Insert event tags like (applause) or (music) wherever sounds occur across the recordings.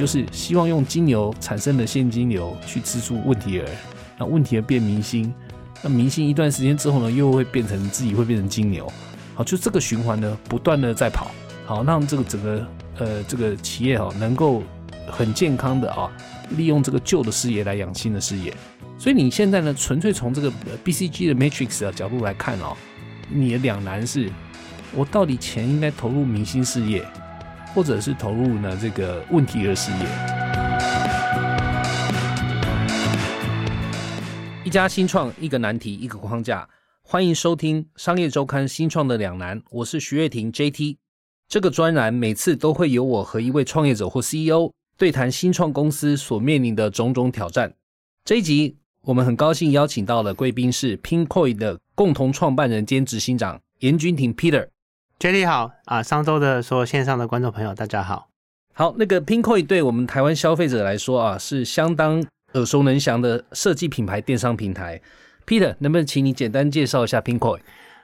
就是希望用金牛产生的现金流去资助问题儿，那问题儿变明星，那明星一段时间之后呢，又会变成自己会变成金牛，好，就这个循环呢，不断的在跑，好，让这个整个呃这个企业哈能够很健康的啊，利用这个旧的事业来养新的事业。所以你现在呢，纯粹从这个 BCG 的 Matrix 的角度来看哦，你的两难是，我到底钱应该投入明星事业？或者是投入呢这个问题的事业。一家新创，一个难题，一个框架。欢迎收听商业周刊新创的两难，我是徐月婷 JT。这个专栏每次都会由我和一位创业者或 CEO 对谈新创公司所面临的种种挑战。这一集我们很高兴邀请到了贵宾是 Pinkoi 的共同创办人兼执行长严君庭 Peter。J d 好啊！上周的所有线上的观众朋友，大家好。好，那个 Pinkoi 对我们台湾消费者来说啊，是相当耳熟能详的设计品牌电商平台。Peter，能不能请你简单介绍一下 Pinkoi？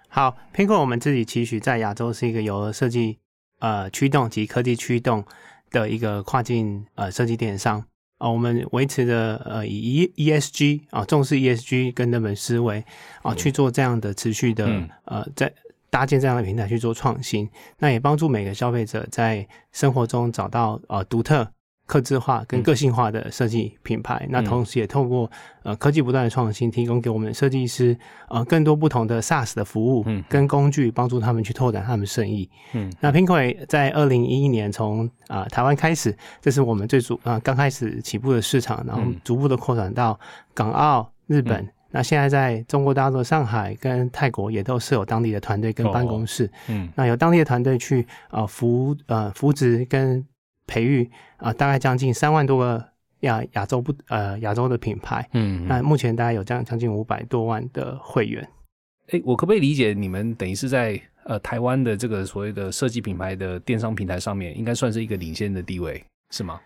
好，Pinkoi 我们自己期许在亚洲是一个由设计呃驱动及科技驱动的一个跨境呃设计电商啊。我们维持的呃以 E ESG 啊重视 ESG 跟那本思维啊去做这样的持续的呃在。搭建这样的平台去做创新，那也帮助每个消费者在生活中找到呃独特、客制化跟个性化的设计品牌。那同时也透过呃科技不断的创新，提供给我们设计师呃更多不同的 SaaS 的服务跟工具，帮助他们去拓展他们生意。嗯，那 Pinkoi 在二零一一年从啊台湾开始，这是我们最主啊刚开始起步的市场，然后逐步的扩展到港澳、日本。那现在在中国大陆、上海跟泰国也都设有当地的团队跟办公室，嗯，那有当地的团队去呃扶呃扶植跟培育啊，大概将近三万多个亚亚洲不呃亚洲的品牌，嗯，那目前大概有将将近五百多万的会员。哎，我可不可以理解你们等于是在呃台湾的这个所谓的设计品牌的电商平台上面，应该算是一个领先的地位，是吗？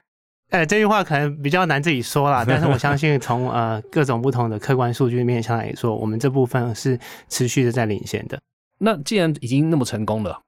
哎，这句话可能比较难自己说啦，(laughs) 但是我相信从呃各种不同的客观数据面向来说，我们这部分是持续的在领先的。那既然已经那么成功了，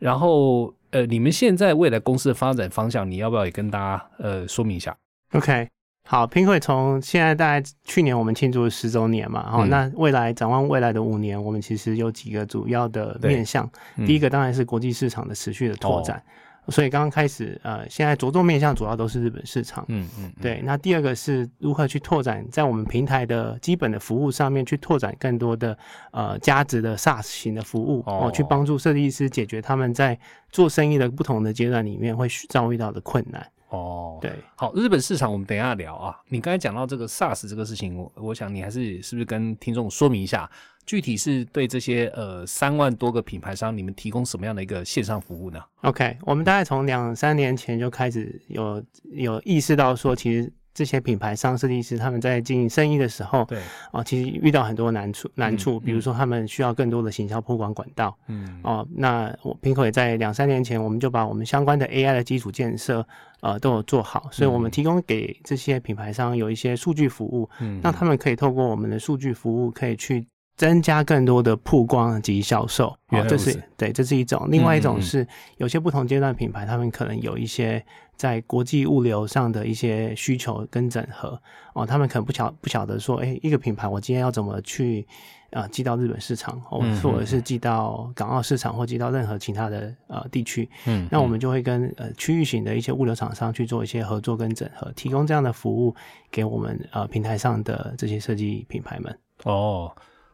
然后呃，你们现在未来公司的发展方向，你要不要也跟大家呃说明一下？OK，好，拼会从现在大概去年我们庆祝十周年嘛，好，那未来展望未来的五年，我们其实有几个主要的面向，第一个当然是国际市场的持续的拓展。所以刚刚开始，呃，现在着重面向主要都是日本市场。嗯嗯，对。那第二个是如何去拓展在我们平台的基本的服务上面去拓展更多的呃价值的 SaaS 型的服务，哦，去帮助设计师解决他们在做生意的不同的阶段里面会遭遇到的困难。哦，对。好，日本市场我们等一下聊啊。你刚才讲到这个 SaaS 这个事情，我我想你还是是不是跟听众说明一下？具体是对这些呃三万多个品牌商，你们提供什么样的一个线上服务呢？OK，我们大概从两三年前就开始有有意识到说，其实这些品牌商设计师他们在经营生意的时候，对啊，其实遇到很多难处难处，比如说他们需要更多的行销铺管管道，嗯哦，那我平口也在两三年前，我们就把我们相关的 AI 的基础建设呃都有做好，所以我们提供给这些品牌商有一些数据服务，嗯，让他们可以透过我们的数据服务可以去。增加更多的曝光及销售，这是对，这是一种。另外一种是，有些不同阶段品牌，他们可能有一些在国际物流上的一些需求跟整合哦，他们可能不晓不晓得说，哎，一个品牌我今天要怎么去啊寄到日本市场，或或者是寄到港澳市场，或寄到任何其他的呃地区。嗯，那我们就会跟呃区域型的一些物流厂商去做一些合作跟整合，提供这样的服务给我们呃平台上的这些设计品牌们。哦。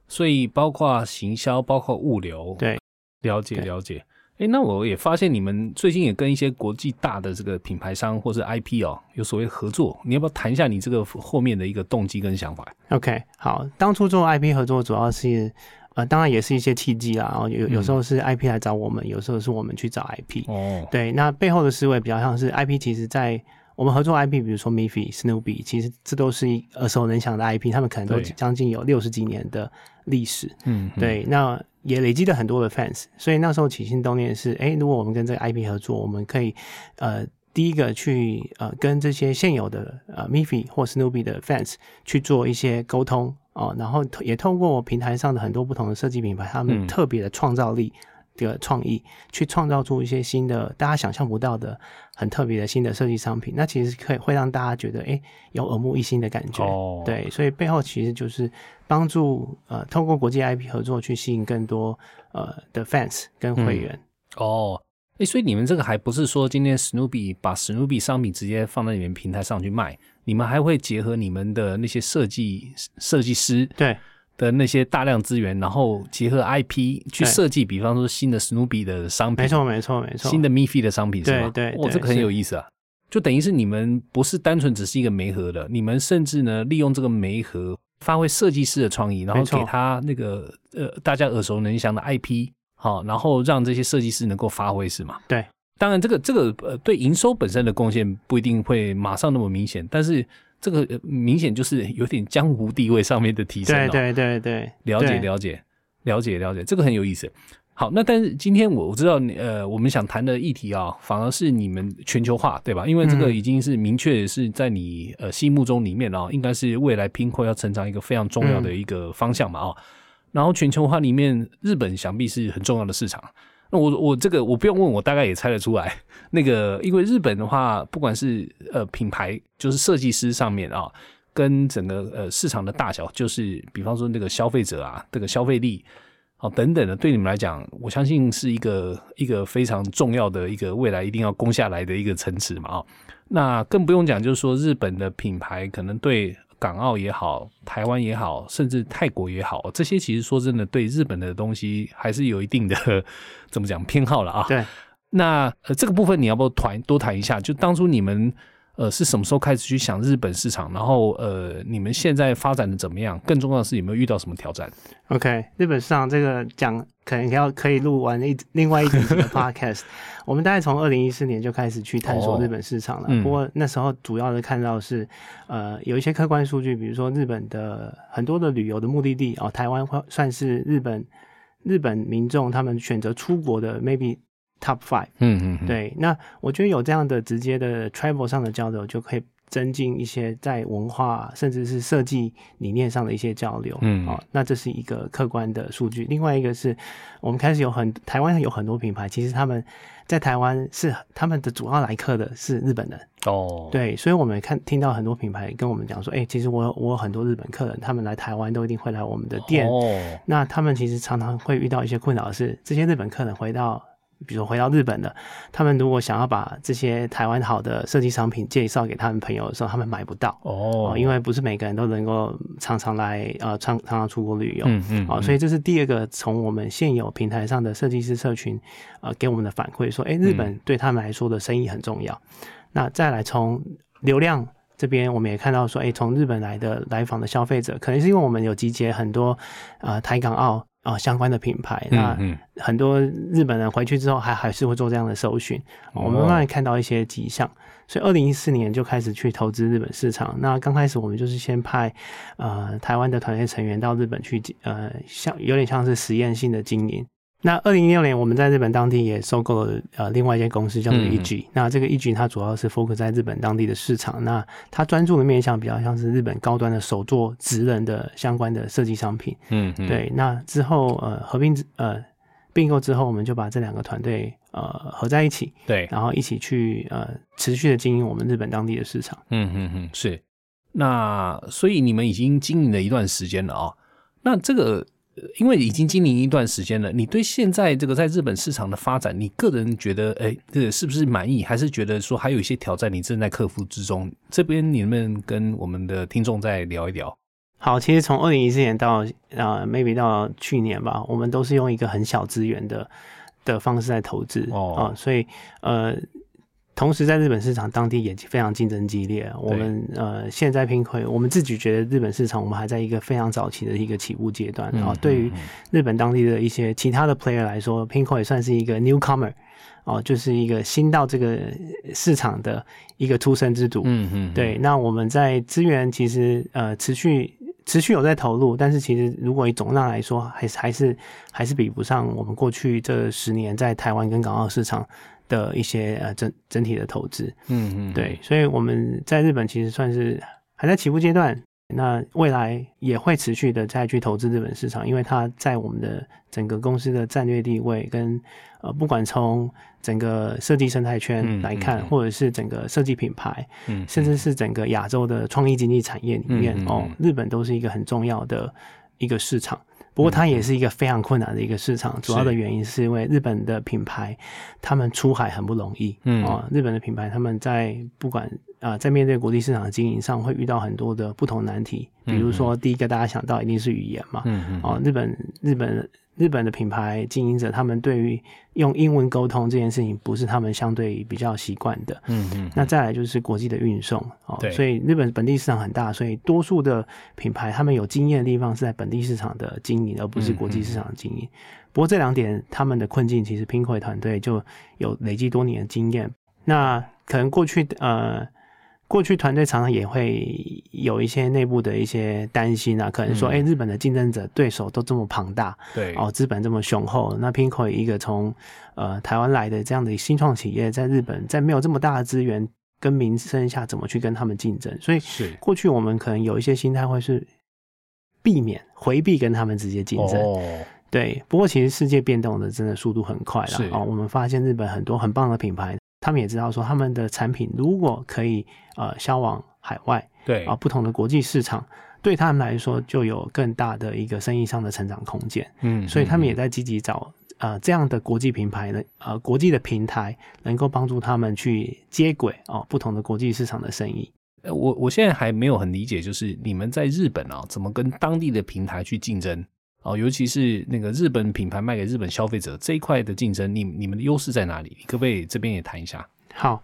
所以包括行销，包括物流，对，了解了解。哎，那我也发现你们最近也跟一些国际大的这个品牌商或是 IP 哦，有所谓合作。你要不要谈一下你这个后面的一个动机跟想法？OK，好，当初做 IP 合作主要是呃，当然也是一些契机啦。然后有有时候是 IP 来找我们，有时候是我们去找 IP。哦，对，那背后的思维比较像是 IP，其实在。我们合作 IP，比如说 Miffy、Snoopy，其实这都是耳熟能详的 IP，他们可能都将近有六十几年的历史。嗯，对，那也累积了很多的 fans，所以那时候起心动念是，哎，如果我们跟这个 IP 合作，我们可以呃，第一个去呃跟这些现有的呃 Miffy 或 Snoopy 的 fans 去做一些沟通哦，然后也透过平台上的很多不同的设计品牌，他们特别的创造力。这个创意，去创造出一些新的大家想象不到的、很特别的新的设计商品。那其实可以会让大家觉得，哎，有耳目一新的感觉。哦，对，所以背后其实就是帮助呃，透过国际 IP 合作去吸引更多呃的 fans 跟会员。哦，哎，所以你们这个还不是说今天史努比把史努比商品直接放在你们平台上去卖，你们还会结合你们的那些设计设计师对的那些大量资源，然后结合 IP 去设计，比方说新的史努比的商品，没错，没错，没错。新的 Miffy 的商品是吗？哇，对对对这个很有意思啊！就等于是你们不是单纯只是一个媒合的，你们甚至呢利用这个媒合发挥设计师的创意，然后给他那个呃大家耳熟能详的 IP，好，然后让这些设计师能够发挥是吗？对，当然这个这个呃对营收本身的贡献不一定会马上那么明显，但是这个呃明显就是 (laughs) 有点江湖地位上面的提升、哦。对对对对，了解对了解了解了解，这个很有意思。好，那但是今天我我知道呃，我们想谈的议题啊，反而是你们全球化，对吧？因为这个嗯已经是明确是在你呃心目中里面啊，应该是未来拼 i 要成长一个非常重要的一个方向嘛啊、然后全球化里面，日本想必是很重要的市场。那我我这个我不用问，我大概也猜得出来。那个因为日本的话，不管是呃品牌，就是设计师上面啊，跟整个呃市场的大小，就是比方说那个消费者啊，这个消费力。哦，等等的，对你们来讲，我相信是一个一个非常重要的一个未来一定要攻下来的一个层次嘛啊、那更不用讲，就是说日本的品牌可能对港澳也好、台湾也好，甚至泰国也好，这些其实说真的，对日本的东西还是有一定的 (laughs) 怎么讲偏好了啊。对，那呃这个部分你要不要谈多谈一下？就当初你们呃是什么时候开始去想日本市场？然后呃你们现在发展的怎么样？更重要的是有没有遇到什么挑战？OK，日本市场这个讲可能要可以录完一另外一整集的 podcast。(laughs) 我们大概从二零一四年就开始去探索哦日本市场了。嗯不过那时候主要的看到是，呃，有一些客观数据，比如说日本的很多的旅游的目的地哦，台湾会算是日本日本民众他们选择出国的 maybe top five。嗯嗯，嗯，对，那我觉得有这样的直接的 travel 上的交流，就可以增进一些在文化甚至是设计理念上的一些交流。嗯哦，那这是一个客观的数据。另外一个是我们开始有很台湾有很多品牌，其实他们在台湾是他们的主要来客的是日本人。哦，，对，所以我们看听到很多品牌跟我们讲说，哎、其实我有我有很多日本客人，他们来台湾都一定会来我们的店。哦，那他们其实常常会遇到一些困扰是，这些日本客人回到，比如说回到日本的，他们如果想要把这些台湾好的设计商品介绍给他们朋友的时候，他们买不到哦哦，因为不是每个人都能够常常来呃常常常出国旅游。嗯嗯，哦，所以这是第二个从我们现有平台上的设计师社群，呃，给我们的反馈说，哎、日嗯本对他们来说的生意很重要。那再来从流量这边，我们也看到说，哎、从日本来的来访的消费者，可能是因为我们有集结很多呃台港澳啊、呃相关的品牌，那很多日本人回去之后还还是会做这样的搜寻，哦我们慢慢看到一些迹象，所以二零一四年就开始去投资日本市场。那刚开始我们就是先派呃台湾的团队成员到日本去呃像有点像是实验性的经营。那二零一六年我们在日本当地也收购了呃另外一间公司叫做 EG，、那这个 EG 它主要是 focus 在日本当地的市场，那它专注的面向比较像是日本高端的手作职人的相关的设计商品。嗯嗯，对，那之后呃合并之呃并购之后，我们就把这两个团队呃合在一起，对，然后一起去呃持续的经营我们日本当地的市场。嗯嗯嗯，是。那所以你们已经经营了一段时间了啊、那这个呃因为已经经营一段时间了，你对现在这个在日本市场的发展，你个人觉得，哎，这个是不是满意？还是觉得说还有一些挑战你正在克服之中？这边你们跟我们的听众再聊一聊？好，其实从二零一四年到呃 maybe 到去年吧，我们都是用一个很小资源的的方式在投资哦啊、所以呃。同时，在日本市场当地也非常竞争激烈。我们呃现在拼亏，我们自己觉得日本市场我们还在一个非常早期的一个起步阶段。然后对于嗯日本当地的一些其他的 player 来说，Pinko 也算是一个 newcomer，哦，就是一个新到这个市场的一个出生之犊。嗯嗯，对，那我们在资源其实呃持续持续有在投入，但是其实如果以总量来说，还是还是还是比不上我们过去这十年在台湾跟港澳市场的一些呃整整体的投资。嗯嗯，对，所以我们在日本其实算是还在起步阶段。那未来也会持续的再去投资日本市场，因为它在我们的整个公司的战略地位跟呃，不管从整个设计生态圈来看，或者是整个设计品牌，嗯，甚至是整个亚洲的创意经济产业里面哦，日本都是一个很重要的一个市场。不过它也是一个非常困难的一个市场，主要的原因是因为日本的品牌他们出海很不容易，嗯。啊，日本的品牌他们在不管啊在面对国际市场的经营上会遇到很多的不同难题，比如说第一个大家想到一定是语言嘛，嗯嗯，哦日本日本。日本的品牌经营者，他们对于用英文沟通这件事情，不是他们相对比较习惯的。嗯嗯。那再来就是国际的运送哦，所以日本本地市场很大，所以多数的品牌他们有经验的地方是在本地市场的经营，而不是国际市场的经营。不过这两点他们的困境，其实 p i n k o 团队就有累积多年的经验。那可能过去呃。过去团队常常也会有一些内部的一些担心啊，可能说，哎，日本的竞争者对手都这么庞大，对，哦，资本这么雄厚，那 Pinko 一个从呃台湾来的这样的新创企业，在日本在没有这么大的资源跟名声下，怎么去跟他们竞争？所以，是过去我们可能有一些心态会是避免回避跟他们直接竞争，对。不过，其实世界变动的真的速度很快了哦，我们发现日本很多很棒的品牌。他们也知道说，他们的产品如果可以呃销往海外，对啊不同的国际市场，对他们来说就有更大的一个生意上的成长空间。嗯，所以他们也在积极找呃这样的国际品牌的呃国际的平台，能够帮助他们去接轨哦不同的国际市场的生意。我我现在还没有很理解，就是你们在日本啊，怎么跟当地的平台去竞争？哦，尤其是那个日本品牌卖给日本消费者这一块的竞争，你你们的优势在哪里？可不可以这边也谈一下？好，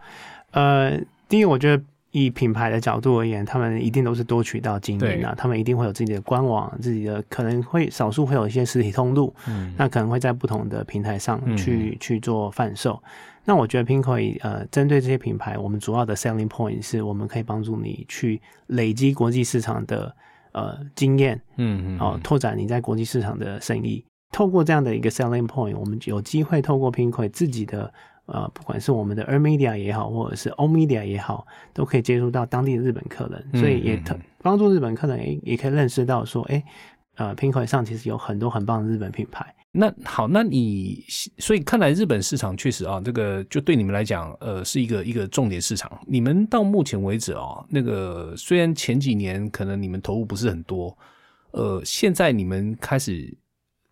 呃，第一，我觉得以品牌的角度而言，他们一定都是多渠道经营啊，他们一定会有自己的官网，自己的可能会少数会有一些实体通路，嗯，那可能会在不同的平台上去去做贩售。那我觉得 Pinko 呃，针对这些品牌，我们主要的 selling point 是我们可以帮助你去累积国际市场的。呃，经验，嗯嗯，哦，拓展你在国际市场的生意，透过这样的一个 selling point，我们有机会透过 Pinko 自己的呃，不管是我们的 e media 也好，或者是 O media 也好，都可以接触到当地的日本客人，所以也特帮助日本客人也也可以认识到说，哎，呃，Pinko 上其实有很多很棒的日本品牌。那好，那你所以看来日本市场确实啊，这个就对你们来讲，呃，是一个一个重点市场。你们到目前为止哦，那个虽然前几年可能你们投入不是很多，呃，现在你们开始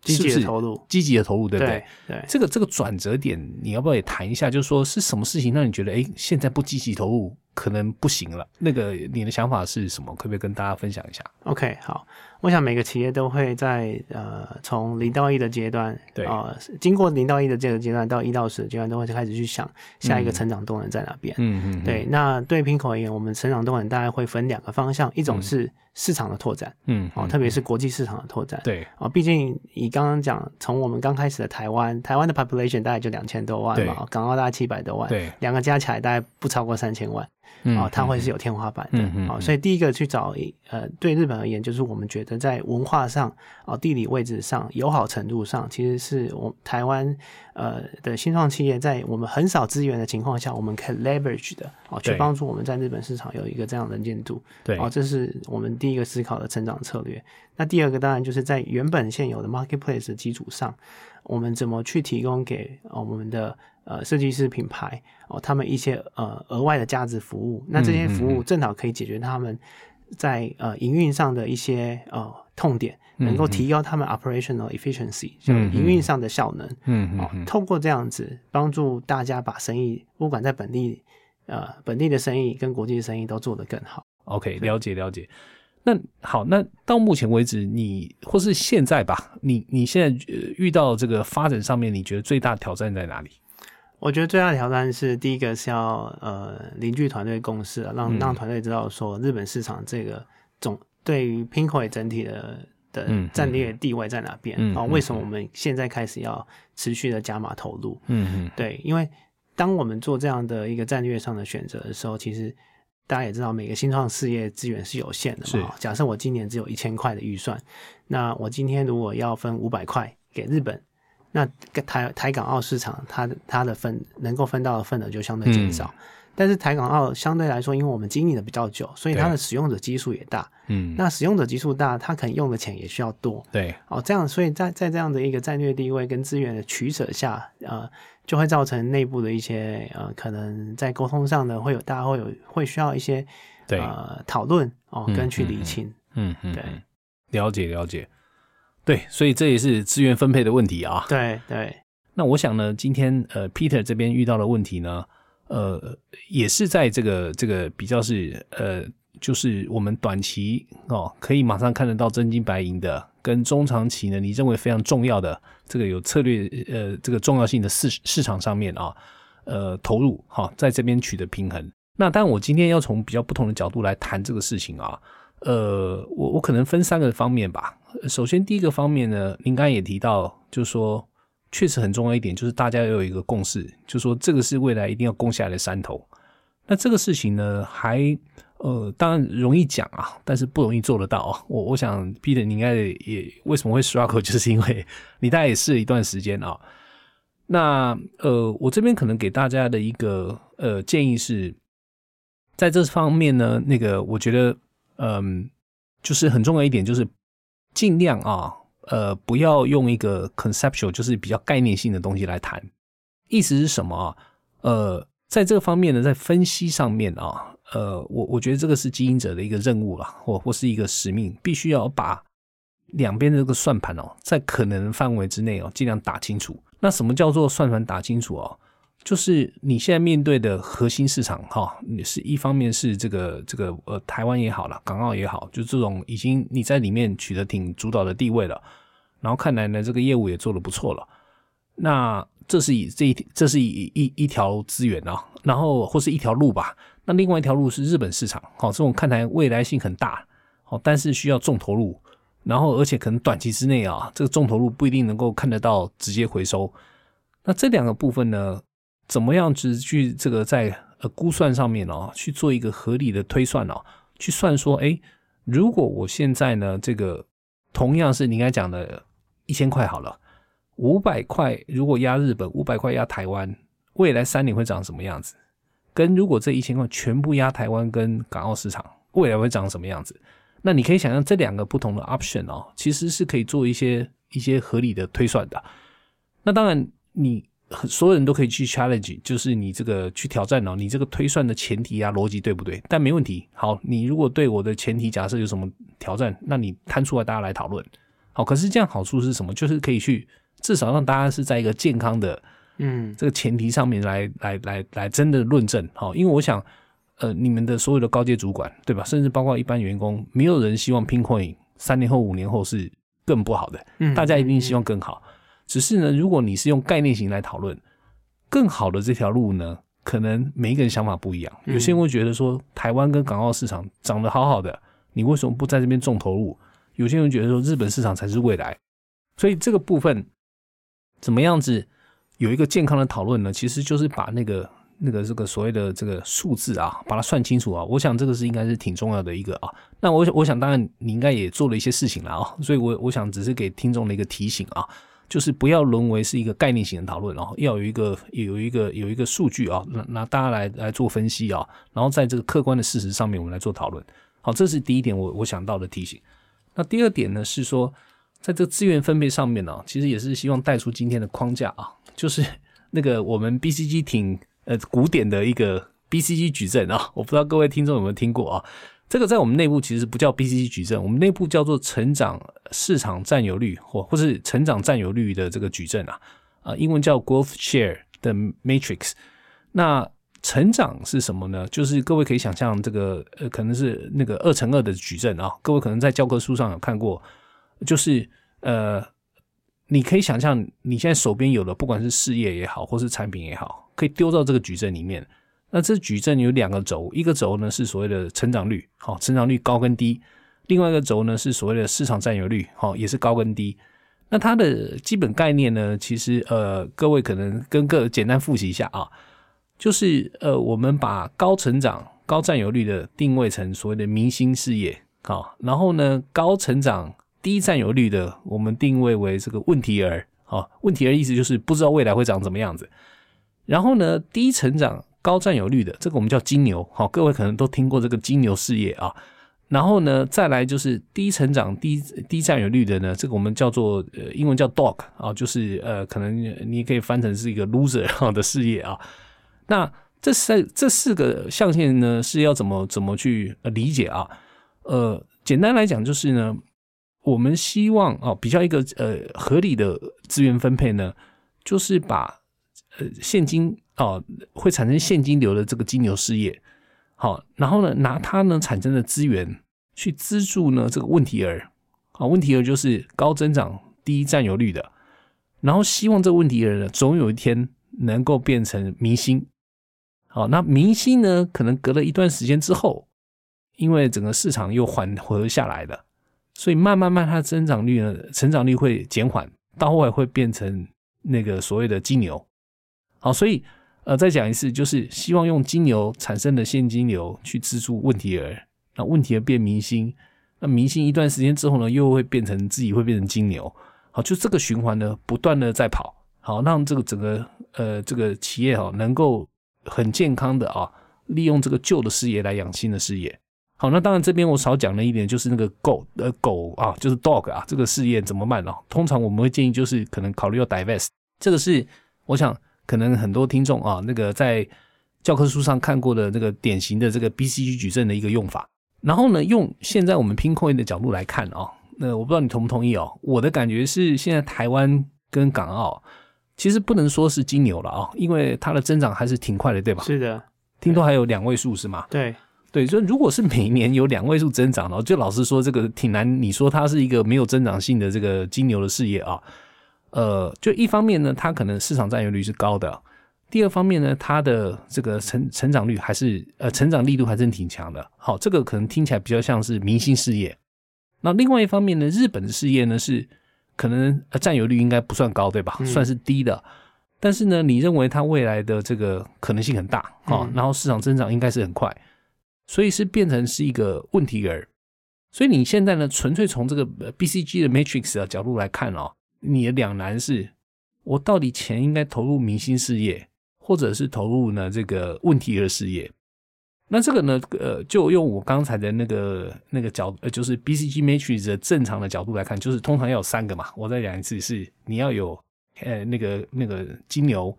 积极的投入，积极的投入，对不对？对，这个这个转折点，你要不要也谈一下？就是说是什么事情让你觉得，哎，现在不积极投入可能不行了？那个你的想法是什么？可不可以跟大家分享一下？OK，好。我想每个企业都会在呃从零到一的阶段，对啊，经过零到一的这个阶段到一到十阶段，都会开始去想下一个成长动能在哪边。嗯嗯，对。那对平口而言，我们成长动能大概会分两个方向，一种是市场的拓展，嗯，哦，特别是国际市场的拓展。对啊，毕竟以刚刚讲，从我们刚开始的台湾，台湾的 population 大概就两千多万嘛，港澳大概七百多万，对，两个加起来大概不超过三千万。啊，它会是有天花板的啊，所以第一个去找呃，对日本而言，就是我们觉得在文化上啊、地理位置上、友好程度上，其实是我台湾呃的新创企业在我们很少资源的情况下，我们可以 leverage 的啊，去帮助我们在日本市场有一个这样的能见度。对，啊，这是我们第一个思考的成长策略。那第二个当然就是在原本现有的 marketplace 的基础上，我们怎么去提供给啊我们的。呃，设计师品牌哦，他们一些呃额外的价值服务，那这些服务正好可以解决他们在呃营运上的一些呃痛点，能够提高他们 operational efficiency，就营运上的效能。嗯嗯，透过这样子帮助大家把生意，不管在本地呃本地的生意跟国际的生意都做得更好。OK，了解了解。那好，那到目前为止，你或是现在吧，你你现在遇到这个发展上面，你觉得最大挑战在哪里？我觉得最大的挑战是，第一个是要呃凝聚团队共识，让让团队知道说日本市场这个总对于 Pinko 整体的的战略地位在哪边然后？为什么我们现在开始要持续的加码投入？嗯嗯，对，因为当我们做这样的一个战略上的选择的时候，其实大家也知道，每个新创事业资源是有限的嘛。假设我今年只有一千块的预算，那我今天如果要分五百块给日本。那台台港澳市场，它的它的份能够分到的份额就相对减少。但是台港澳相对来说，因为我们经营的比较久，所以它的使用者基数也大。嗯，那使用者基数大，它可能用的钱也需要多。对，哦，这样，所以在在这样的一个战略地位跟资源的取舍下，呃，就会造成内部的一些呃，可能在沟通上呢，会有大家会有会需要一些对呃讨论哦，嗯跟去理清。嗯嗯，对嗯了解了解。对，所以这也是资源分配的问题啊。对对，那我想呢，今天呃，Peter 这边遇到的问题呢，呃，也是在这个这个比较是呃，就是我们短期哦，可以马上看得到真金白银的，跟中长期呢，你认为非常重要的这个有策略呃这个重要性的市市场上面啊，呃，投入哈、在这边取得平衡。那当然，我今天要从比较不同的角度来谈这个事情啊。呃，我我可能分三个方面吧。首先，第一个方面呢，您刚刚也提到，就是说，确实很重要一点，就是大家要有一个共识，就是说这个是未来一定要攻下来的山头。那这个事情呢，还呃，当然容易讲啊，但是不容易做得到啊。我我想，Peter，你应该也为什么会 struggle，(laughs) 就是因为你大概也试了一段时间啊。那呃，我这边可能给大家的一个呃建议是，在这方面呢，那个我觉得，嗯、就是很重要一点，就是尽量啊，呃，不要用一个 conceptual，就是比较概念性的东西来谈。意思是什么啊？呃，在这个方面呢，在分析上面啊，呃，我我觉得这个是经营者的一个任务啦，或或是一个使命，必须要把两边的这个算盘哦，在可能范围之内哦，尽量打清楚。那什么叫做算盘打清楚哦？就是你现在面对的核心市场哈，你是一方面是这个这个呃台湾也好了，港澳也好，就这种已经你在里面取得挺主导的地位了，然后看来呢这个业务也做得不错了，那这是以这一这是一一一条资源啊，然后或是一条路吧。那另外一条路是日本市场，好、这种看来未来性很大，好、但是需要重投入，然后而且可能短期之内啊，这个重投入不一定能够看得到直接回收。那这两个部分呢，怎么样子去这个在呃估算上面哦，去做一个合理的推算哦，去算说，哎，如果我现在呢，这个同样是你刚才讲的一千块好了，五百块如果压日本，五百块压台湾，未来三年会长什么样子？跟如果这一千块全部压台湾跟港澳市场，未来会长什么样子？那你可以想象这两个不同的 option 哦，其实是可以做一些一些合理的推算的。那当然，你所有人都可以去 challenge，就是你这个去挑战哦，你这个推算的前提啊逻辑对不对？但没问题。好，你如果对我的前提假设有什么挑战，那你摊出来大家来讨论。好，可是这样好处是什么？就是可以去至少让大家是在一个健康的嗯这个前提上面来来来来真的论证。好，因为我想，呃，你们的所有的高阶主管对吧，甚至包括一般员工，没有人希望 Pincoin 三年后、五年后是更不好的。嗯，大家一定希望更好。只是呢，如果你是用概念型来讨论，更好的这条路呢，可能每一个人想法不一样。嗯有些人会觉得说，台湾跟港澳市场长得好好的，你为什么不在这边重投入？有些人觉得说，日本市场才是未来。所以这个部分怎么样子有一个健康的讨论呢？其实就是把那个那个这个所谓的这个数字啊，把它算清楚啊。我想这个是应该是挺重要的一个啊。那我我想当然你应该也做了一些事情了啊，所以我我想只是给听众的一个提醒啊。就是不要沦为是一个概念型的讨论，然后要有一个有一个有一个数据啊，拿拿大家来来做分析啊，然后在这个客观的事实上面我们来做讨论。好，这是第一点我我想到的提醒。那第二点呢是说，在这个资源分配上面呢、其实也是希望带出今天的框架啊，就是那个我们 BCG 挺呃古典的一个 BCG 矩阵啊，我不知道各位听众有没有听过啊？这个在我们内部其实不叫 BCG 矩阵，我们内部叫做成长市场占有率或或是成长占有率的这个矩阵啊，啊，英文叫 Growth Share 的 Matrix。那成长是什么呢？就是各位可以想象这个呃，可能是那个二乘二的矩阵啊，各位可能在教科书上有看过，就是呃，你可以想象你现在手边有的，不管是事业也好，或是产品也好，可以丢到这个矩阵里面。那这矩阵有两个轴，一个轴呢是所谓的成长率，好，成长率高跟低；另外一个轴呢是所谓的市场占有率，好，也是高跟低。那它的基本概念呢，其实呃，各位可能跟各简单复习一下啊，就是呃，我们把高成长、高占有率的定位成所谓的明星事业，好，然后呢，高成长、低占有率的，我们定位为这个问题儿，好，问题儿意思就是不知道未来会长怎么样子。然后呢，低成长、高占有率的，这个我们叫金牛，好，各位可能都听过这个金牛事业啊。然后呢，再来就是低成长、低低占有率的呢，这个我们叫做呃，英文叫 dog 啊，就是呃，可能你可以翻成是一个 loser 的事业啊。那这四这四个象限呢，是要怎么怎么去理解啊？呃，简单来讲就是呢，我们希望啊，比较一个呃合理的资源分配呢，就是把呃现金哦会产生现金流的这个金牛事业。好，然后呢，拿它呢产生的资源去资助呢这个问题儿，好，问题儿就是高增长低占有率的，然后希望这个问题儿呢总有一天能够变成明星，好，那明星呢可能隔了一段时间之后，因为整个市场又缓和下来了，所以慢慢慢它的增长率呢成长率会减缓，到后来会变成那个所谓的金牛，好，所以。呃，再讲一次，就是希望用金牛产生的现金流去资助问题儿，那问题儿变明星，那明星一段时间之后呢，又会变成自己会变成金牛，好，就这个循环呢，不断的在跑，好，让这个整个呃这个企业哈，能够很健康的啊，利用这个旧的事业来养新的事业，好，那当然这边我少讲了一点，就是那个狗呃狗啊，就是 dog 啊，这个事业怎么办呢？通常我们会建议就是可能考虑要 divest，这个是我想。可能很多听众啊，那个在教科书上看过的这个典型的这个 BCG 矩阵的一个用法，然后呢，用现在我们拼 coin 的角度来看啊，那我不知道你同不同意哦。我的感觉是，现在台湾跟港澳其实不能说是金牛了啊，因为它的增长还是挺快的，对吧？是的，听说还有两位数是吗？对对，所以如果是每年有两位数增长的，就老实说，这个挺难。你说它是一个没有增长性的这个金牛的事业啊？呃，就一方面呢，它可能市场占有率是高的；第二方面呢，它的这个成成长率还是呃成长力度还是挺强的。好，这个可能听起来比较像是明星事业。那另外一方面呢，日本的事业呢是可能占有率应该不算高，对吧？算是低的。但是呢，你认为它未来的这个可能性很大啊？然后市场增长应该是很快，所以是变成是一个问题儿。所以你现在呢，纯粹从这个 BCG 的 Matrix 的角度来看哦。你的两难是，我到底钱应该投入明星事业，或者是投入呢这个问题的事业？那这个呢，呃，就用我刚才的那个那个角，呃，就是 BCG Matrix 的正常的角度来看，就是通常要有三个嘛。我再讲一次，是你要有呃那个那个金牛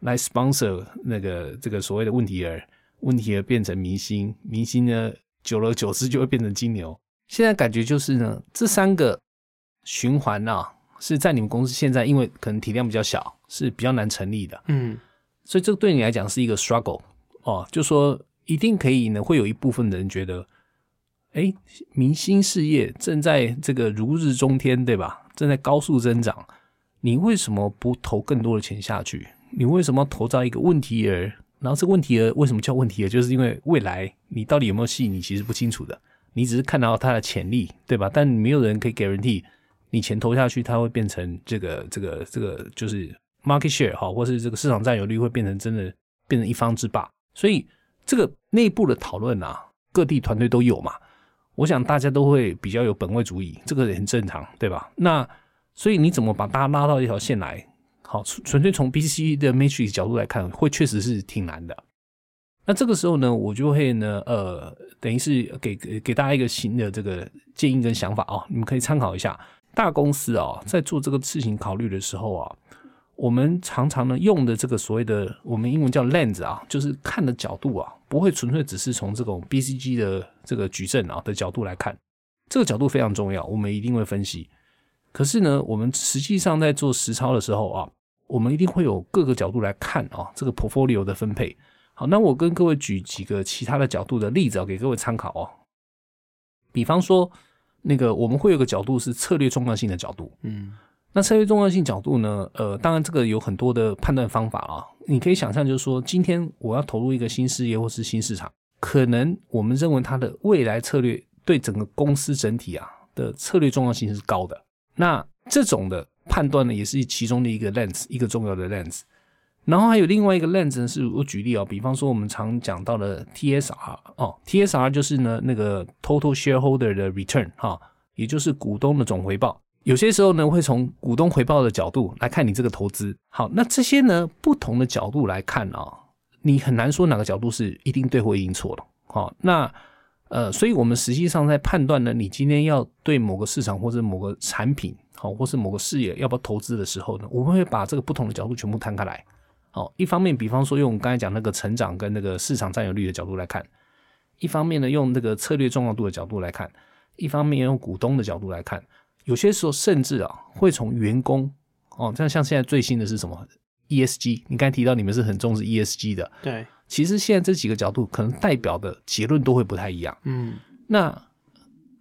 来 sponsor 那个这个所谓的问题儿，问题儿变成明星，明星呢久了久之就会变成金牛。现在感觉就是呢，这三个循环啊。是在你们公司现在，因为可能体量比较小，是比较难成立的。嗯，所以这个对你来讲是一个 struggle 哦，就说一定可以呢，会有一部分的人觉得，哎，明星事业正在这个如日中天，对吧？正在高速增长，你为什么不投更多的钱下去？你为什么要投到一个问题儿？然后这个问题儿为什么叫问题儿？就是因为未来你到底有没有戏，你其实不清楚的，你只是看到它的潜力，对吧？但没有人可以 guarantee。你钱投下去，它会变成这个、这个、这个，就是 market share 哈，或是这个市场占有率会变成真的变成一方之霸。所以这个内部的讨论啊，各地团队都有嘛。我想大家都会比较有本位主义，这个也很正常，对吧？那所以你怎么把大家拉到一条线来？好，纯粹从 B C 的 matrix 角度来看，会确实是挺难的。那这个时候呢，我就会呢，呃，等于是给给大家一个新的这个建议跟想法啊，你们可以参考一下。大公司啊，在做这个事情考虑的时候啊，我们常常呢用的这个所谓的我们英文叫 lens 啊，就是看的角度啊，不会纯粹只是从这种 BCG 的这个矩阵啊的角度来看，这个角度非常重要，我们一定会分析。可是呢，我们实际上在做实操的时候啊，我们一定会有各个角度来看啊，这个 portfolio 的分配。好，那我跟各位举几个其他的角度的例子啊，给各位参考哦。比方说。那个我们会有个角度是策略重要性的角度，嗯，那策略重要性角度呢，呃，当然这个有很多的判断方法啊。你可以想象，就是说，今天我要投入一个新事业或是新市场，可能我们认为它的未来策略对整个公司整体啊的策略重要性是高的。那这种的判断呢，也是其中的一个 lens，一个重要的 lens。然后还有另外一个 lens 是我举例啊，比方说我们常讲到的 TSR 哦，TSR 就是呢那个 Total Shareholder 的 Return 哈，也就是股东的总回报。有些时候呢会从股东回报的角度来看你这个投资。好，那这些呢不同的角度来看啊，你很难说哪个角度是一定对或一定错的。好，那呃，所以我们实际上在判断呢，你今天要对某个市场或者某个产品，好，或是某个事业要不要投资的时候呢，我们会把这个不同的角度全部摊开来。好，一方面，比方说用刚才讲那个成长跟那个市场占有率的角度来看；一方面呢，用那个策略重要度的角度来看；一方面用股东的角度来看。有些时候甚至啊，会从员工哦，像像现在最新的是什么 ESG？你刚才提到你们是很重视 ESG 的，对。其实现在这几个角度可能代表的结论都会不太一样。嗯，那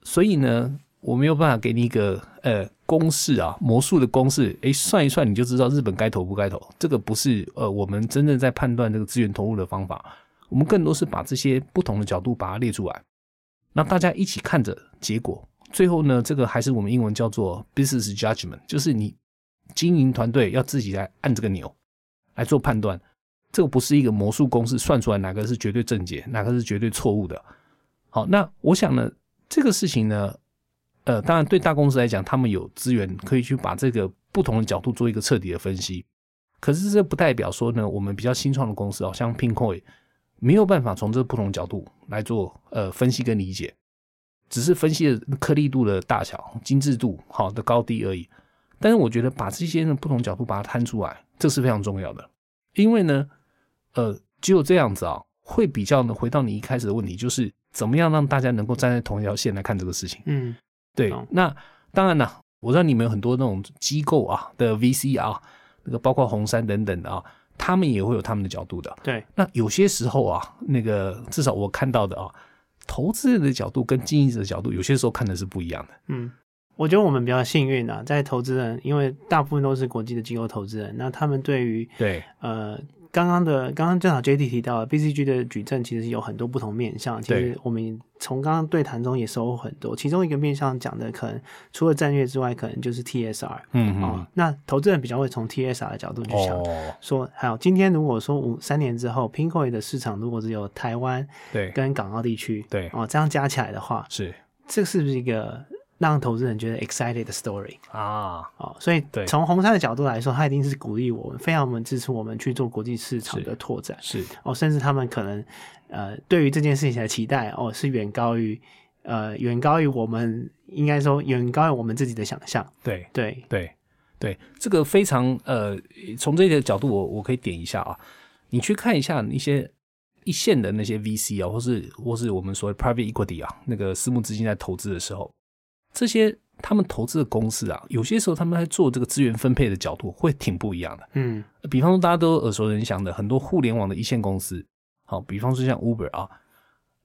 所以呢，我没有办法给你一个呃公式啊，魔术的公式，诶，算一算你就知道日本该投不该投。这个不是呃我们真正在判断这个资源投入的方法。我们更多是把这些不同的角度把它列出来，那大家一起看着结果。最后呢，这个还是我们英文叫做 business judgment，就是你经营团队要自己来按这个钮来做判断。这个不是一个魔术公式算出来哪个是绝对正解，哪个是绝对错误的。好，那我想呢，这个事情呢，呃，当然对大公司来讲，他们有资源可以去把这个不同的角度做一个彻底的分析。可是这不代表说呢，我们比较新创的公司，哦像 Pinkoi 没有办法从这不同角度来做呃分析跟理解。只是分析的颗粒度的大小、精致度好的高低而已。但是我觉得把这些不同角度把它摊出来，这是非常重要的。因为呢，呃，只有这样子啊，会比较呢回到你一开始的问题，就是怎么样让大家能够站在同一条线来看这个事情。嗯，对。那当然了，我知道你们有很多那种机构啊的 VC 啊，那个包括红杉等等的啊，他们也会有他们的角度的。对。那有些时候啊，那个至少我看到的啊。投资人的角度跟经营者的角度，有些时候看的是不一样的。嗯，我觉得我们比较幸运啊，在投资人，因为大部分都是国际的机构投资人，那他们对于对呃。刚刚的刚刚正好 J D 提到 B C G 的矩阵其实有很多不同面向，其实我们从刚刚对谈中也收获很多。其中一个面向讲的可能除了战略之外，可能就是 T S R。嗯嗯。那投资人比较会从 T S R 的角度去想，说还有今天如果说五三年之后 p i n k o i 的市场如果只有台湾对跟港澳地区对哦这样加起来的话，是这是不是一个？让投资人觉得 excited 的 story 啊，哦，所以从红杉的角度来说，他一定是鼓励我们，非常我们支持我们去做国际市场的拓展，是。哦，甚至他们可能呃对于这件事情的期待哦是远高于呃远高于我们应该说远高于我们自己的想象，对。对。对。对，这个非常呃从这个角度我我可以点一下啊，你去看一下一些一线的那些 VC 啊，或是或是我们所谓 private equity 啊，那个私募资金在投资的时候。这些他们投资的公司啊，有些时候他们在做这个资源分配的角度会挺不一样的。嗯，比方说大家都耳熟能详的很多互联网的一线公司，好，比方说像 Uber 啊，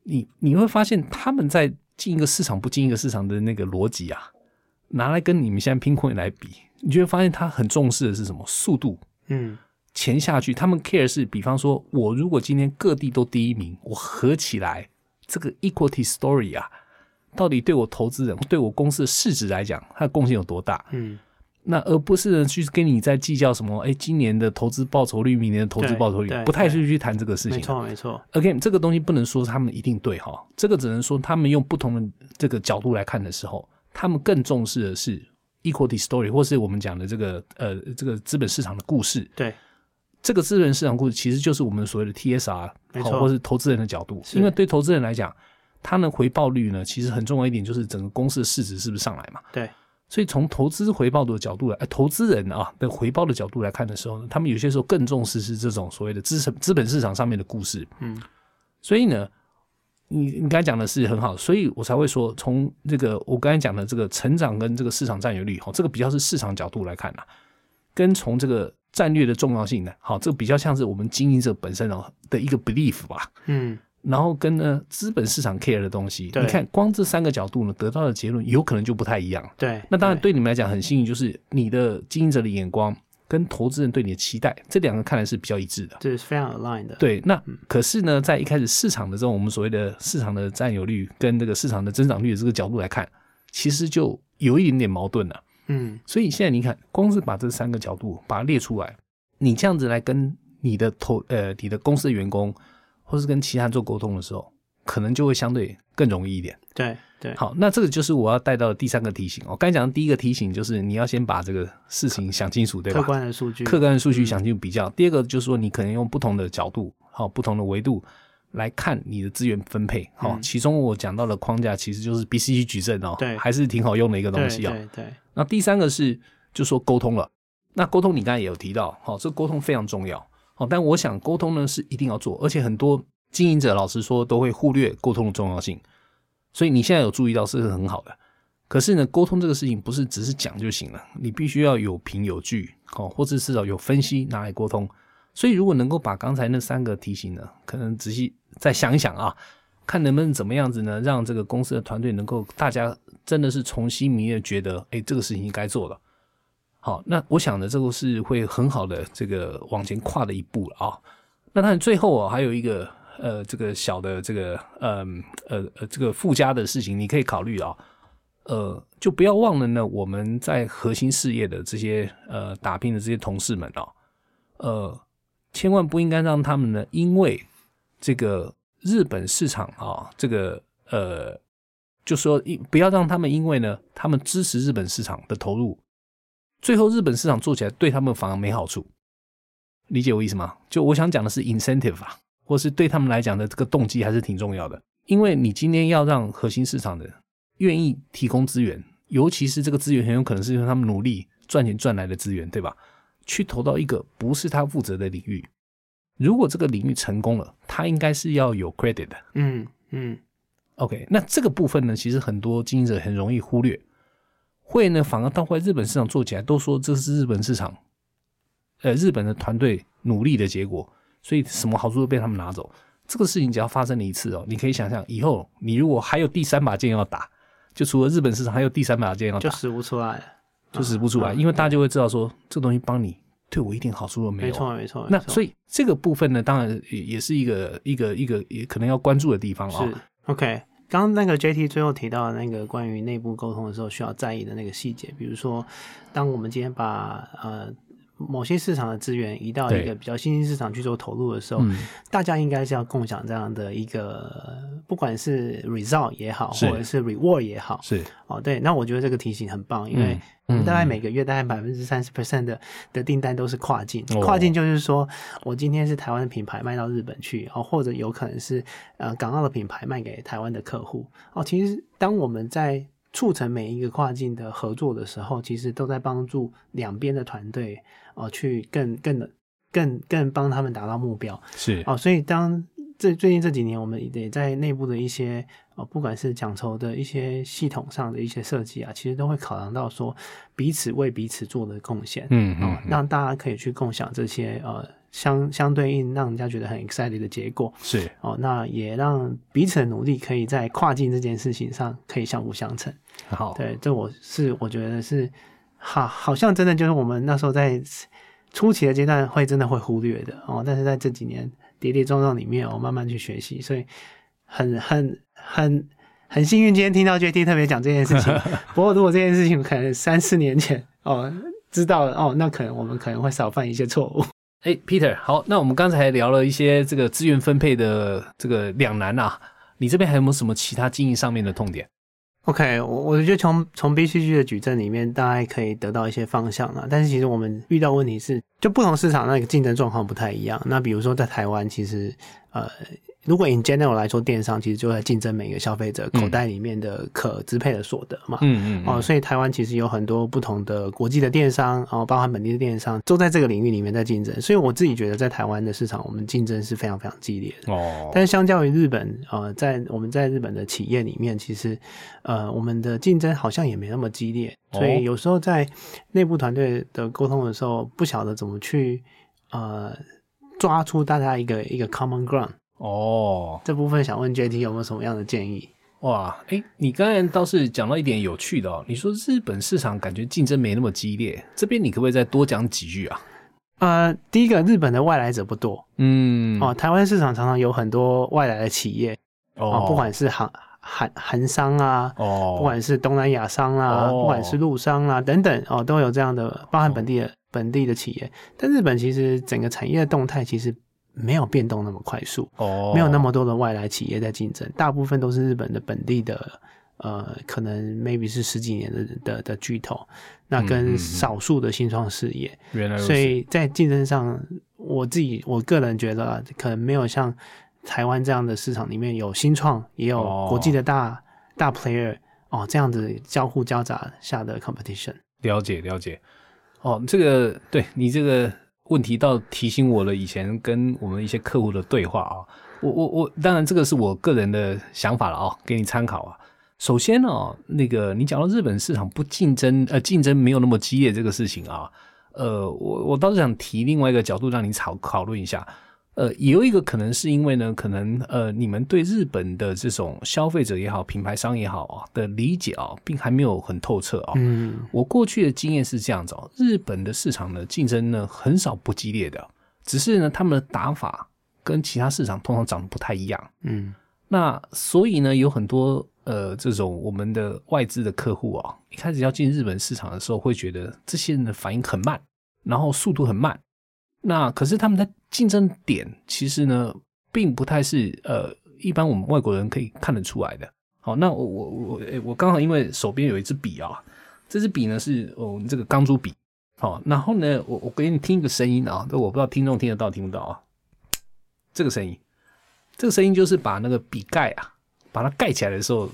你你会发现他们在进一个市场不进一个市场的那个逻辑啊，拿来跟你们现在拼 coin 来比，你就会发现他很重视的是什么速度。嗯，钱下去，他们 care 是，比方说我如果今天各地都第一名，我合起来这个 equity story 啊。到底对我投资人、对我公司的市值来讲，它的贡献有多大？嗯，那而不是去跟你在计较什么？哎，今年的投资报酬率，明年的投资报酬率，不太去去谈这个事情。没错，没错。Again，这个东西不能说他们一定对哈，这个只能说他们用不同的这个角度来看的时候，他们更重视的是 equity story，或是我们讲的这个呃这个资本市场的故事。对，这个资本市场故事其实就是我们所谓的 TSR，没错，或是投资人的角度，因为对投资人来讲。它的回报率呢，其实很重要一点，就是整个公司的市值是不是上来嘛？对。所以从投资回报的角度来，投资人啊的回报的角度来看的时候呢，他们有些时候更重视是这种所谓的资产资本市场上面的故事。嗯。所以呢，你你刚才讲的是很好，所以我才会说，从这个我刚才讲的这个成长跟这个市场占有率，哈，这个比较是市场角度来看呐，跟从这个战略的重要性呢，好，这个比较像是我们经营者本身哦的一个 belief 吧。嗯。然后跟呢资本市场 care 的东西，你看光这三个角度呢，得到的结论有可能就不太一样。对，那当然对你们来讲很幸运，就是你的经营者的眼光跟投资人对你的期待，这两个看来是比较一致的，这是非常 aligned 的。对，那可是呢，在一开始市场的这种我们所谓的市场的占有率跟这个市场的增长率的这个角度来看，其实就有一点点矛盾了。嗯，所以现在你看，光是把这三个角度把它列出来，你这样子来跟你的投呃你的公司的员工，或是跟其他人做沟通的时候。可能就会相对更容易一点。对对，好，那这个就是我要带到的第三个提醒。我刚才讲的第一个提醒就是你要先把这个事情想清楚，对吧？客观的数据，客观的数据想清楚比较。第二个就是说，你可能用不同的角度好不同的维度来看你的资源分配。好，嗯其中我讲到的框架其实就是 BCG 矩阵哦，对还是挺好用的一个东西哦。对对，那第三个是就说沟通了，那沟通你刚才也有提到，好、这沟通非常重要，好、但我想沟通呢是一定要做，而且很多经营者老实说都会忽略沟通的重要性，所以你现在有注意到是很好的。可是呢，沟通这个事情不是只是讲就行了，你必须要有凭有据，哦，或者至少有分析拿来沟通。所以如果能够把刚才那三个提醒呢，可能仔细再想一想啊，看能不能怎么样子呢，让这个公司的团队能够大家真的是从心明的觉得，哎，这个事情应该做了。好，那我想呢，这个是会很好的这个往前跨的一步了啊。那当然最后啊，还有一个呃，这个小的这个呃呃呃这个附加的事情，你可以考虑啊。呃，就不要忘了呢，我们在核心事业的这些呃打拼的这些同事们啊，呃，千万不应该让他们呢，因为这个日本市场啊，这个呃，就说不要让他们因为呢，他们支持日本市场的投入，最后日本市场做起来对他们反而没好处。理解我意思吗？就我想讲的是 incentive 啊，或是对他们来讲的这个动机还是挺重要的，因为你今天要让核心市场的愿意提供资源，尤其是这个资源很有可能是用他们努力赚钱赚来的资源，对吧？去投到一个不是他负责的领域，如果这个领域成功了，他应该是要有 credit 的。嗯嗯 OK，那这个部分呢，其实很多经营者很容易忽略，会呢反而到后来日本市场做起来，都说这是日本市场，呃，日本的团队努力的结果，所以什么好处都被他们拿走。这个事情只要发生了一次哦，你可以想象以后你如果还有第三把剑要打，就除了日本市场还有第三把剑要打，就使不出来了。就使不出来，嗯因为大家就会知道说这东西帮你对我一点好处都没有。没错没错。那错所以这个部分呢，当然也也是一个一个一个也可能要关注的地方啊、是 OK。刚刚那个 JT 最后提到那个关于内部沟通的时候需要在意的那个细节，比如说，当我们今天把呃某些市场的资源移到一个比较新兴市场去做投入的时候，嗯，大家应该是要共享这样的一个，不管是 result 也好，或者是 reward 也好，是。哦，对，那我觉得这个提醒很棒，因为我们大概每个月大概百分之三十 percent 的的订单都是跨境，哦。跨境就是说我今天是台湾的品牌卖到日本去，哦，或者有可能是呃港澳的品牌卖给台湾的客户，哦，其实当我们在促成每一个跨境的合作的时候，其实都在帮助两边的团队哦去更更的更更帮他们达到目标。是哦，所以当这最近这几年，我们也在内部的一些哦，不管是讲酬的一些系统上的一些设计啊，其实都会考量到说彼此为彼此做的贡献，嗯哦嗯，，让大家可以去共享这些呃相相对应让人家觉得很 excited 的结果是哦，那也让彼此的努力可以在跨境这件事情上可以相辅相成。好，对，这我是我觉得是好，好像真的就是我们那时候在初期的阶段会真的会忽略的哦，但是在这几年跌跌撞撞里面，我、慢慢去学习，所以很很很很幸运，今天听到 JT 特别讲这件事情。(laughs) 不过如果这件事情可能三四年前哦知道了哦，那可能我们可能会少犯一些错误。哎，Peter，好，那我们刚才聊了一些这个资源分配的这个两难啊，你这边还有没有什么其他经营上面的痛点？OK，我我觉得从从 BCG 的矩阵里面，大概可以得到一些方向了。但是其实我们遇到问题是，就不同市场那个竞争状况不太一样。那比如说在台湾，其实呃，如果 in general 来说，电商其实就在竞争每个消费者口袋里面的可支配的所得嘛。嗯嗯哦，所以台湾其实有很多不同的国际的电商，然哦，包含本地的电商，都在这个领域里面在竞争。所以我自己觉得，在台湾的市场，我们竞争是非常非常激烈的。哦，但是相较于日本，呃，在我们在日本的企业里面，其实呃，我们的竞争好像也没那么激烈，哦所以有时候在内部团队的沟通的时候，不晓得怎么去呃抓出大家一个一个 common ground 哦，这部分，想问 JT 有没有什么样的建议？哇，哎，你刚才倒是讲到一点有趣的哦，你说日本市场感觉竞争没那么激烈，这边你可不可以再多讲几句啊？呃，第一个，日本的外来者不多。嗯，哦，台湾市场常常有很多外来的企业哦。哦，不管是韩韩韩商啊，哦，不管是东南亚商啦，哦。不管是陆商啦等等哦，都有这样的包含本地的、本地的企业。但日本其实整个产业的动态其实没有变动那么快速，哦，没有那么多的外来企业在竞争，大部分都是日本的本地的。呃，可能 maybe 是十几年的的的巨头，那跟少数的新创事业，原来所以在竞争上，我我自己我个人觉得，可能没有像台湾这样的市场里面有新创，也有国际的大大 player 哦，这样子交互交杂下的 competition。了解了解。哦，这个对你这个问题倒提醒我了，以前跟我们一些客户的对话啊。我我我，当然这个是我个人的想法了啊，给你参考啊。首先呢，那个你讲到日本市场不竞争，呃，竞争没有那么激烈这个事情啊，呃，我我倒是想提另外一个角度让你讨讨论一下。呃，也有一个可能是因为呢，可能呃，你们对日本的这种消费者也好，品牌商也好啊的理解啊，并还没有很透彻啊。嗯，我过去的经验是这样子哦，日本的市场的竞争呢很少不激烈的，只是呢他们的打法跟其他市场通常长得不太一样。嗯，那所以呢，有很多呃这种我们的外资的客户啊，一开始要进日本市场的时候，会觉得这些人的反应很慢，然后速度很慢。那可是他们的竞争点其实呢，并不太是呃，一般我们外国人可以看得出来的。好，那我我我我刚好因为手边有一支笔啊，这支笔呢是我们这个钢珠笔。好，然后呢，我我给你听一个声音啊，这我不知道听众听得到听不到啊。这个声音，这个声音就是把那个笔盖啊，把它盖起来的时候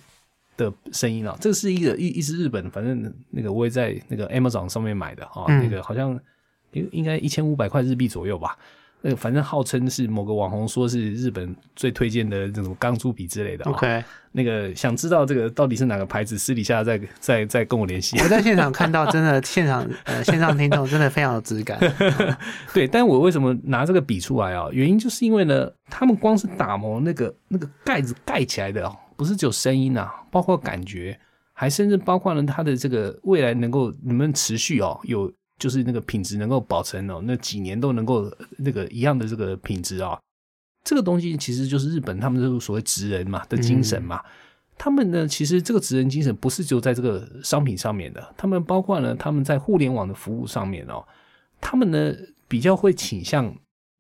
的声音啊。这个是一个一一支日本，反正那个我也在那个 Amazon 上面买的啊，那个好像。应应该一千五百块日币左右吧，那个反正号称是某个网红说是日本最推荐的这种钢珠笔之类的。OK，那个想知道这个到底是哪个牌子，私底下再再再跟我联系。我在现场看到，真的现场呃线上听众真的非常有质感。(laughs) 对，但我为什么拿这个笔出来啊？原因就是因为呢，他们光是打磨那个那个盖子盖起来的哦，不是只有声音啊，包括感觉，还甚至包括了它的这个未来能够能不能持续哦有。就是那个品质能够保存哦，那几年都能够那个一样的这个品质啊，这个东西其实就是日本他们这个所谓职人嘛的精神嘛。他们呢，其实这个职人精神不是只有在这个商品上面的，他们包括呢他们在互联网的服务上面哦，他们呢比较会倾向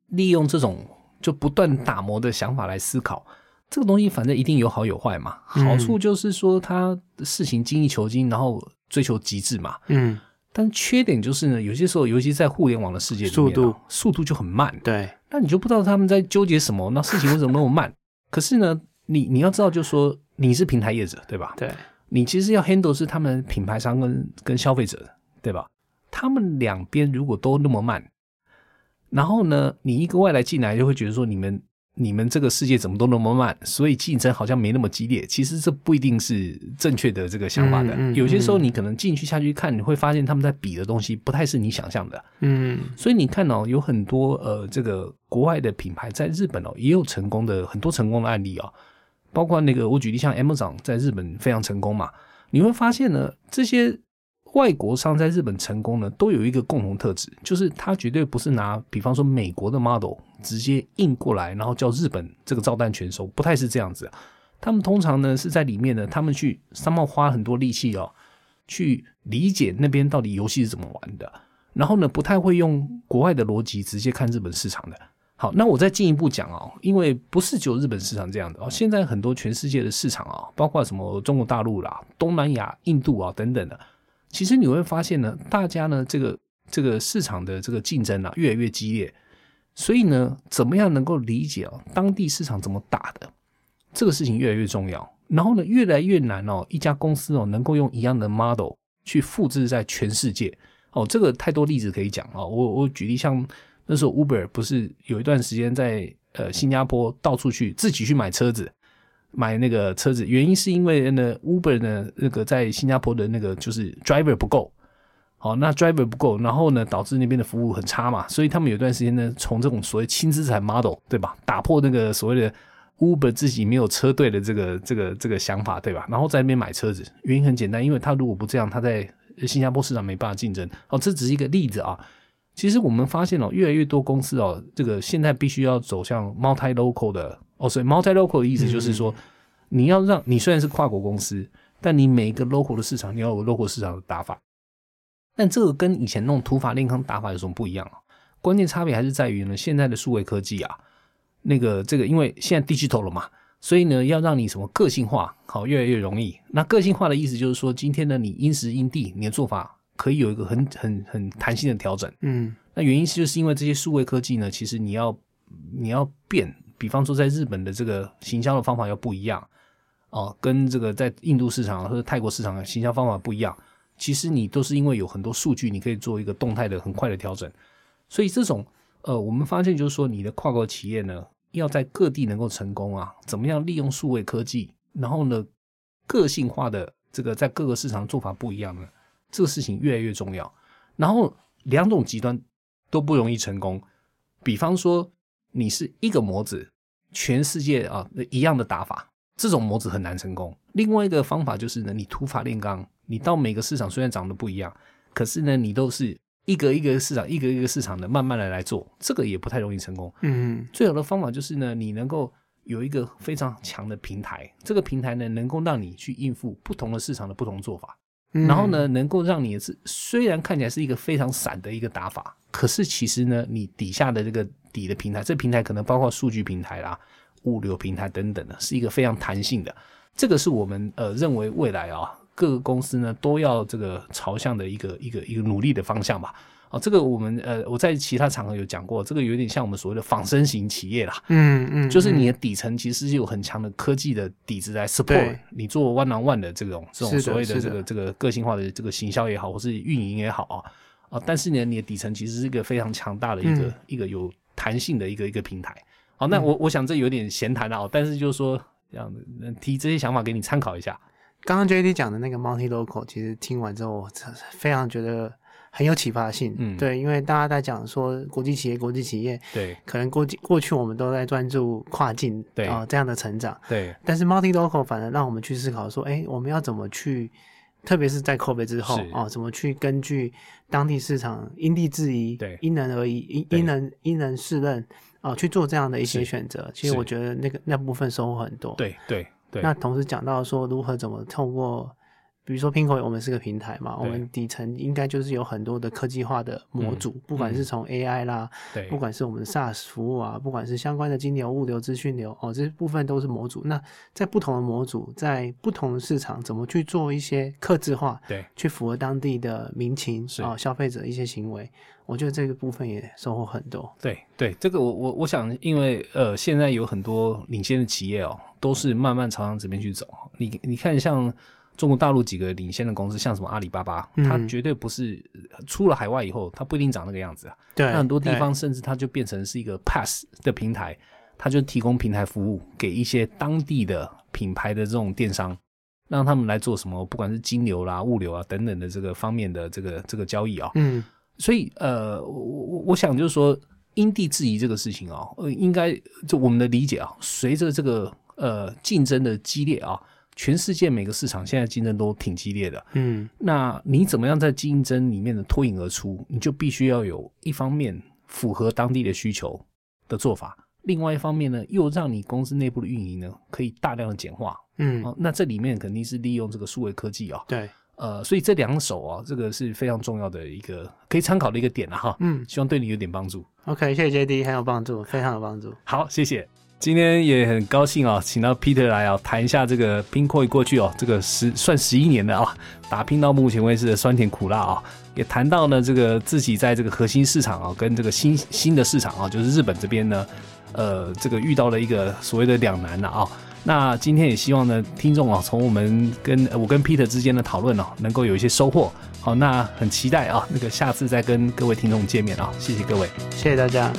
利用这种就不断打磨的想法来思考这个东西，反正一定有好有坏嘛。好处就是说他事情精益求精，然后追求极致嘛。嗯。但缺点就是呢，有些时候，尤其在互联网的世界里面，速度速度就很慢。对，那你就不知道他们在纠结什么，那事情为什么那么慢？(laughs) 可是呢，你你要知道，就说你是平台业者，对吧？对，你其实要 handle 是他们品牌商跟跟消费者，对吧？他们两边如果都那么慢，然后呢，你一个外来进来，就会觉得说你们。你们这个世界怎么都那么慢，所以竞争好像没那么激烈。其实这不一定是正确的这个想法的。有些时候你可能进去下去看，你会发现他们在比的东西不太是你想象的。嗯，所以你看哦，有很多呃，这个国外的品牌在日本哦也有成功的很多成功的案例哦，包括那个我举例像 Amazon 在日本非常成功嘛，你会发现呢这些。外国商在日本成功呢，都有一个共同特质，就是他绝对不是拿，比方说美国的 model 直接印过来，然后叫日本这个照单全收，不太是这样子。他们通常呢是在里面呢，他们去商贸花很多力气哦，去理解那边到底游戏是怎么玩的，然后呢不太会用国外的逻辑直接看日本市场的。好，那我再进一步讲哦，因为不是只有日本市场这样的哦，现在很多全世界的市场啊，包括什么中国大陆啦、东南亚、印度啊等等的。其实你会发现呢，大家呢这个这个市场的这个竞争啊越来越激烈，所以呢，怎么样能够理解哦当地市场怎么打的这个事情越来越重要。然后呢，越来越难哦，一家公司哦能够用一样的 model 去复制在全世界哦，这个太多例子可以讲哦。我我举例，像那时候 Uber 不是有一段时间在呃新加坡到处去自己去买车子。买那个车子，原因是因为呢，Uber 呢那个在新加坡的那个就是 driver 不够，好，那 driver 不够，然后呢导致那边的服务很差嘛，所以他们有段时间呢，从这种所谓轻资产 model 对吧，打破那个所谓的 Uber 自己没有车队的这个这个这个想法对吧，然后在那边买车子，原因很简单，因为他如果不这样，他在新加坡市场没办法竞争。哦，这只是一个例子啊，其实我们发现哦，越来越多公司哦，这个现在必须要走向 multi local 的。哦，所以 multi local 的意思就是说，你要让你虽然是跨国公司，但你每一个 local 的市场，你要有 local 市场的打法。但这个跟以前那种土法炼钢打法有什么不一样啊？关键差别还是在于呢，现在的数位科技啊，那个这个，因为现在 digital 了嘛，所以呢，要让你什么个性化，好越来越容易。那个性化的意思就是说，今天呢，你因时因地，你的做法可以有一个很很很弹性的调整。嗯，那原因是就是因为这些数位科技呢，其实你要你要变，比方说在日本的这个行销的方法要不一样哦，跟这个在印度市场或者泰国市场的行销方法不一样。其实你都是因为有很多数据，你可以做一个动态的、很快的调整。所以这种呃，我们发现就是说，你的跨国企业呢，要在各地能够成功啊，怎么样利用数位科技，然后呢，个性化的这个在各个市场做法不一样呢，这个事情越来越重要。然后两种极端都不容易成功。比方说，你是一个模子，全世界啊一样的打法，这种模子很难成功。另外一个方法就是呢，你土法炼钢。你到每个市场虽然长得不一样，可是呢，你都是一个一个市场，一个一个市场的慢慢的来做，这个也不太容易成功。嗯，最好的方法就是呢，你能够有一个非常强的平台，这个平台呢，能够让你去应付不同的市场的不同做法，然后呢，能够让你是虽然看起来是一个非常散的一个打法，可是其实呢，你底下的这个底的平台，这平台可能包括数据平台啦、物流平台等等的，是一个非常弹性的。这个是我们呃认为未来啊。各个公司呢都要这个朝向的一个一个一个努力的方向吧。哦，这个我们呃我在其他场合有讲过，这个有点像我们所谓的仿生型企业啦。嗯嗯，就是你的底层其实是有很强的科技的底子来 support 你做 one on one 的这种这种所谓的这个这个个性化的这个行销也好，或是运营也好啊啊，但是呢，你的底层其实是一个非常强大的一个一个有弹性的一个一个平台。好，那我我想这有点闲谈了，但是就是说这样的提这些想法给你参考一下。刚刚 J D 讲的那个 multi local，其实听完之后，我非常觉得很有启发性。嗯，对，因为大家在讲说国际企业，国际企业，对，可能过过去我们都在专注跨境，对啊这样的成长，对。但是 multi local 反而让我们去思考说，哎，我们要怎么去，特别是在 COVID 之后啊，怎么去根据当地市场因地制宜，对，因人而异，因因人因人适任啊，去做这样的一些选择。其实我觉得那个那部分收获很多。对对。那同时讲到说如何怎么透过，比如说 Pinko，我们是个平台嘛，我们底层应该就是有很多的科技化的模组，不管是从 AI 啦，对，不管是我们的 SaaS 服务啊，不管是相关的金流、物流、资讯流，哦，这部分都是模组。那在不同的模组，在不同的市场，怎么去做一些克制化，对，去符合当地的民情啊，消费者一些行为。我觉得这个部分也收获很多。对对，这个我我我想，因为呃，现在有很多领先的企业哦，都是慢慢朝向这边去走。你你看，像中国大陆几个领先的公司，像什么阿里巴巴，它绝对不是出了海外以后，它不一定长那个样子啊。对，很多地方甚至它就变成是一个 pass 的平台，它就提供平台服务给一些当地的品牌的这种电商，让他们来做什么，不管是金流啦、物流啊等等的这个方面的这个这个交易啊。嗯。所以，呃，我我我想就是说，因地制宜这个事情啊，呃，应该就我们的理解啊，随着这个呃竞争的激烈啊，全世界每个市场现在竞争都挺激烈的，嗯，那你怎么样在竞争里面的脱颖而出？你就必须要有一方面符合当地的需求的做法，另外一方面呢，又让你公司内部的运营呢可以大量的简化，嗯，哦，那这里面肯定是利用这个数位科技啊，对。呃，所以这两手啊，这个是非常重要的一个可以参考的一个点了哈。嗯，希望对你有点帮助。OK，谢谢 J D，很有帮助，非常有帮助。好，谢谢。今天也很高兴啊，请到 Peter 来啊，谈一下这个拼 i 过去哦，这个十算十一年的啊，打拼到目前为止的酸甜苦辣啊，也谈到呢这个自己在这个核心市场啊，跟这个新新的市场啊，就是日本这边呢，呃，这个遇到了一个所谓的两难了啊。那今天也希望呢，听众啊，从我们跟我跟 Peter 之间的讨论哦，能够有一些收获。好，那很期待啊，那个下次再跟各位听众见面啊，谢谢各位，谢谢大家。